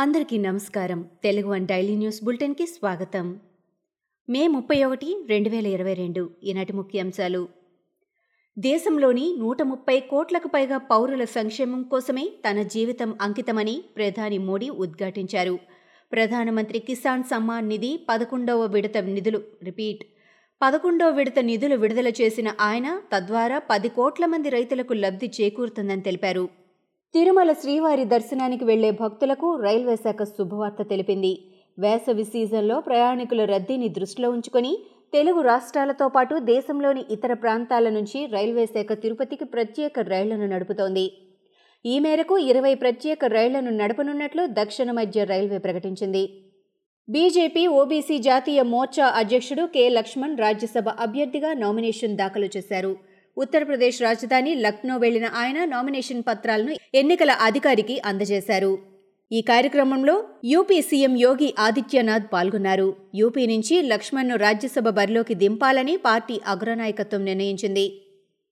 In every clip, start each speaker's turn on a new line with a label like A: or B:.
A: అందరికీ నమస్కారం. Telugu one daily news బులెటిన్కి స్వాగతం. మే ముప్పై ఒకటి రెండు వేల ఇరవై రెండు ఈనాటి ముఖ్యాంశాలు. దేశంలోని నూట ముప్పై కోట్లకు పైగా పౌరుల సంక్షేమం కోసమే తన జీవితం అంకితమని ప్రధాని మోడీ ఉద్ఘాటించారు. ప్రధానమంత్రి కిసాన్ సమ్మాన్ నిధి పదకొండవ విడత నిధులు రిపీట్ పదకొండవ విడత నిధులు విడుదల చేసిన ఆయన తద్వారా పది కోట్ల మంది రైతులకు లబ్ధి చేకూరుతుందని తెలిపారు. తిరుమల శ్రీవారి దర్శనానికి వెళ్ళే భక్తులకు రైల్వే శాఖ శుభవార్త తెలిపింది. వేసవి సీజన్లో ప్రయాణికుల రద్దీని దృష్టిలో ఉంచుకొని తెలుగు రాష్ట్రాలతో పాటు దేశంలోని ఇతర ప్రాంతాల నుంచి రైల్వే శాఖ తిరుపతికి ప్రత్యేక రైళ్ళను నడుపుతోంది. ఈ మేరకు ఇరవై ప్రత్యేక రైళ్ళను నడపనున్నట్లు దక్షిణ మధ్య రైల్వే ప్రకటించింది. బీజేపీ ఓబీసీ జాతీయ మోర్చా అధ్యక్షుడు కె లక్ష్మణ్ రాజ్యసభ అభ్యర్థిగా నామినేషన్ దాఖలు చేశారు. ఉత్తరప్రదేశ్ రాజధాని లక్నో వెళ్ళిన ఆయన నామినేషన్ పత్రాలను ఎన్నికల అధికారికి అందజేశారు. ఈ కార్యక్రమంలో యూపీ సీఎం యోగి ఆదిత్యనాథ్ పాల్గొన్నారు. యూపీ నుంచి లక్ష్మణ్ను రాజ్యసభ బరిలోకి దింపాలని పార్టీ అగ్రనాయకత్వం నిర్ణయించింది.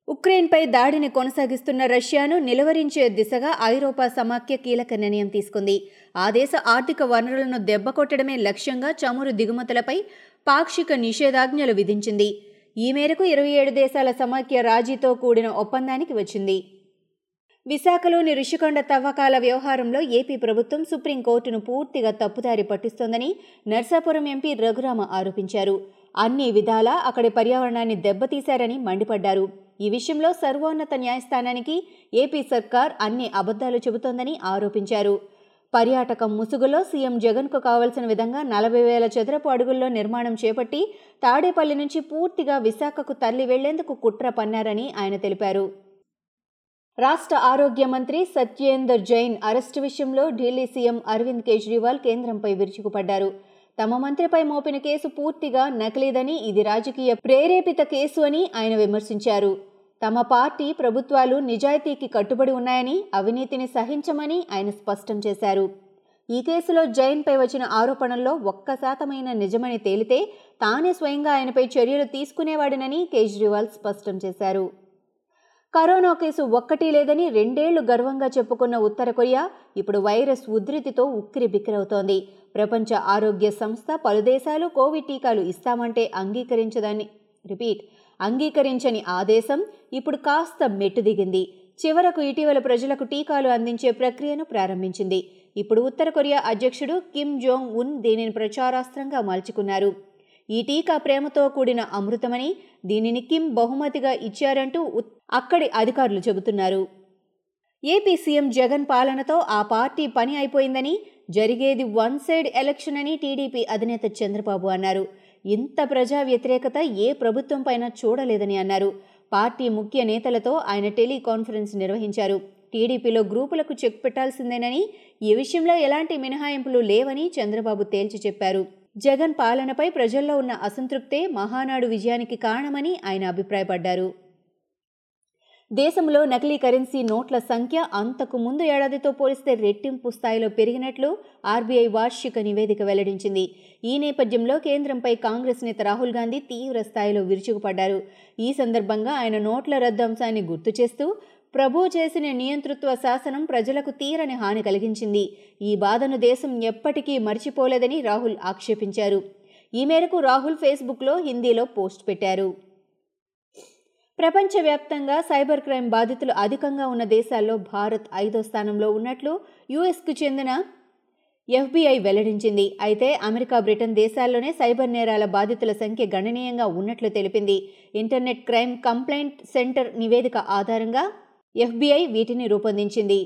A: ఉక్రెయిన్పై దాడిని కొనసాగిస్తున్న రష్యాను నిలువరించే దిశగా ఐరోపా సమాఖ్య కీలక నిర్ణయం తీసుకుంది. ఆ దేశ ఆర్థిక వనరులను దెబ్బకొట్టడమే లక్ష్యంగా చమురు దిగుమతులపై పాక్షిక నిషేధాజ్ఞలు విధించింది. ఈ మేరకు ఇరవై ఏడు దేశాల సమాఖ్య రాజీతో కూడిన ఒప్పందానికి వచ్చింది. విశాఖలోని ఋషికొండ తవ్వకాల వ్యవహారంలో ఏపీ ప్రభుత్వం సుప్రీంకోర్టును పూర్తిగా తప్పుదారి పట్టిస్తోందని నర్సాపురం ఎంపీ రఘురామ ఆరోపించారు. అన్ని విధాలా అక్కడి పర్యావరణాన్ని దెబ్బతీశారని మండిపడ్డారు. ఈ విషయంలో సర్వోన్నత న్యాయస్థానానికి ఏపీ సర్కార్ అన్ని అబద్ధాలు చెబుతోందని ఆరోపించారు. పర్యాటకం ముసుగులో సీఎం జగన్కు కావలసిన విధంగా నలభై వేల చదరపు అడుగుల్లో నిర్మాణం చేపట్టి తాడేపల్లి నుంచి పూర్తిగా విశాఖకు తరలి వెళ్ళేందుకు కుట్ర పన్నారని ఆయన తెలిపారు. రాష్ట్ర ఆరోగ్య మంత్రి సత్యేందర్ జైన్ అరెస్టు విషయంలో ఢిల్లీ సీఎం అరవింద్ కేజ్రీవాల్ కేంద్రంపై విరుచుకుపడ్డారు. తమ మంత్రిపై మోపిన కేసు పూర్తిగా నకిలీదని ఇది రాజకీయ ప్రేరేపిత కేసు అని ఆయన విమర్శించారు. తమ పార్టీ ప్రభుత్వాలు నిజాయితీకి కట్టుబడి ఉన్నాయని అవినీతిని సహించమని ఆయన స్పష్టం చేశారు. ఈ కేసులో జైన్పై వచ్చిన ఆరోపణల్లో ఒక్క శాతమైన నిజమని తేలితే తానే స్వయంగా ఆయనపై చర్యలు తీసుకునేవాడినని కేజ్రీవాల్ స్పష్టం చేశారు. కరోనా కేసు ఒక్కటి లేదని రెండేళ్ళు గర్వంగా చెప్పుకున్న ఉత్తర కొరియా ఇప్పుడు వైరస్ ఉధృతితో ఉక్కిరి బిక్కిరవుతోంది ప్రపంచ ఆరోగ్య సంస్థ పలు దేశాలు కోవిడ్ టీకాలు ఇస్తామంటే అంగీకరించదని రిపీట్ అంగీకరించని ఆదేశం ఇప్పుడు కాస్త మెట్టు దిగింది చివరకు ఇటీవల ప్రజలకు టీకాలు అందించే ప్రక్రియను ప్రారంభించింది. ఇప్పుడు ఉత్తర కొరియా అధ్యక్షుడు కిమ్ జోంగ్ ఉన్ దీనిని ప్రచారాస్త్రంగా మలుచుకున్నారు. ఈ టీకా ప్రేమతో కూడిన అమృతమని దీనిని కిమ్ బహుమతిగా ఇచ్చారంటూ అక్కడి అధికారులు చెబుతున్నారు. ఏపీ సీఎం జగన్ పాలనతో ఆ పార్టీ పని అయిపోయిందని జరిగేది వన్ సైడ్ ఎలక్షన్ అని టీడీపీ అధినేత చంద్రబాబు అన్నారు. ఇంత ప్రజా వ్యతిరేకత ఏ ప్రభుత్వం పైన చూడలేదని అన్నారు. పార్టీ ముఖ్య నేతలతో ఆయన టెలికాన్ఫరెన్స్ నిర్వహించారు. టీడీపీలో గ్రూపులకు చెక్ పెట్టాల్సిందేనని ఈ విషయంలో ఎలాంటి మినహాయింపులు లేవని చంద్రబాబు తేల్చి చెప్పారు. జగన్ పాలనపై ప్రజల్లో ఉన్న అసంతృప్తే మహానాడు విజయానికి కారణమని ఆయన అభిప్రాయపడ్డారు. దేశంలో నకిలీ కరెన్సీ నోట్ల సంఖ్య అంతకు ముందు ఏడాదితో పోలిస్తే రెట్టింపు స్థాయిలో పెరిగినట్లు ఆర్బీఐ వార్షిక నివేదిక వెల్లడించింది. ఈ నేపథ్యంలో కేంద్రంపై కాంగ్రెస్ నేత రాహుల్ గాంధీ తీవ్ర స్థాయిలో విరుచుకుపడ్డారు. ఈ సందర్భంగా ఆయన నోట్ల రద్దు అంశాన్ని గుర్తు చేస్తూ ప్రభు చేసిన నియంతృత్వ శాసనం ప్రజలకు తీరని హాని కలిగించింది. ఈ బాధను దేశం ఎప్పటికీ మర్చిపోలేదని రాహుల్ ఆక్షేపించారు. ఈ మేరకు రాహుల్ ఫేస్బుక్లో హిందీలో పోస్ట్ పెట్టారు. ప్రపంచవ్యాప్తంగా సైబర్ క్రైమ్ బాధితులు అధికంగా ఉన్న దేశాల్లో భారత్ ఐదో స్థానంలో ఉన్నట్లు యుఎస్కు చెందిన ఎఫ్బీఐ వెల్లడించింది. అయితే అమెరికా బ్రిటన్ దేశాల్లోనే సైబర్ నేరాల బాధితుల సంఖ్య గణనీయంగా ఉన్నట్లు తెలిపింది. ఇంటర్నెట్ క్రైమ్ కంప్లైంట్ సెంటర్ నివేదిక ఆధారంగా ఎఫ్బీఐ వీటిని రూపొందించింది.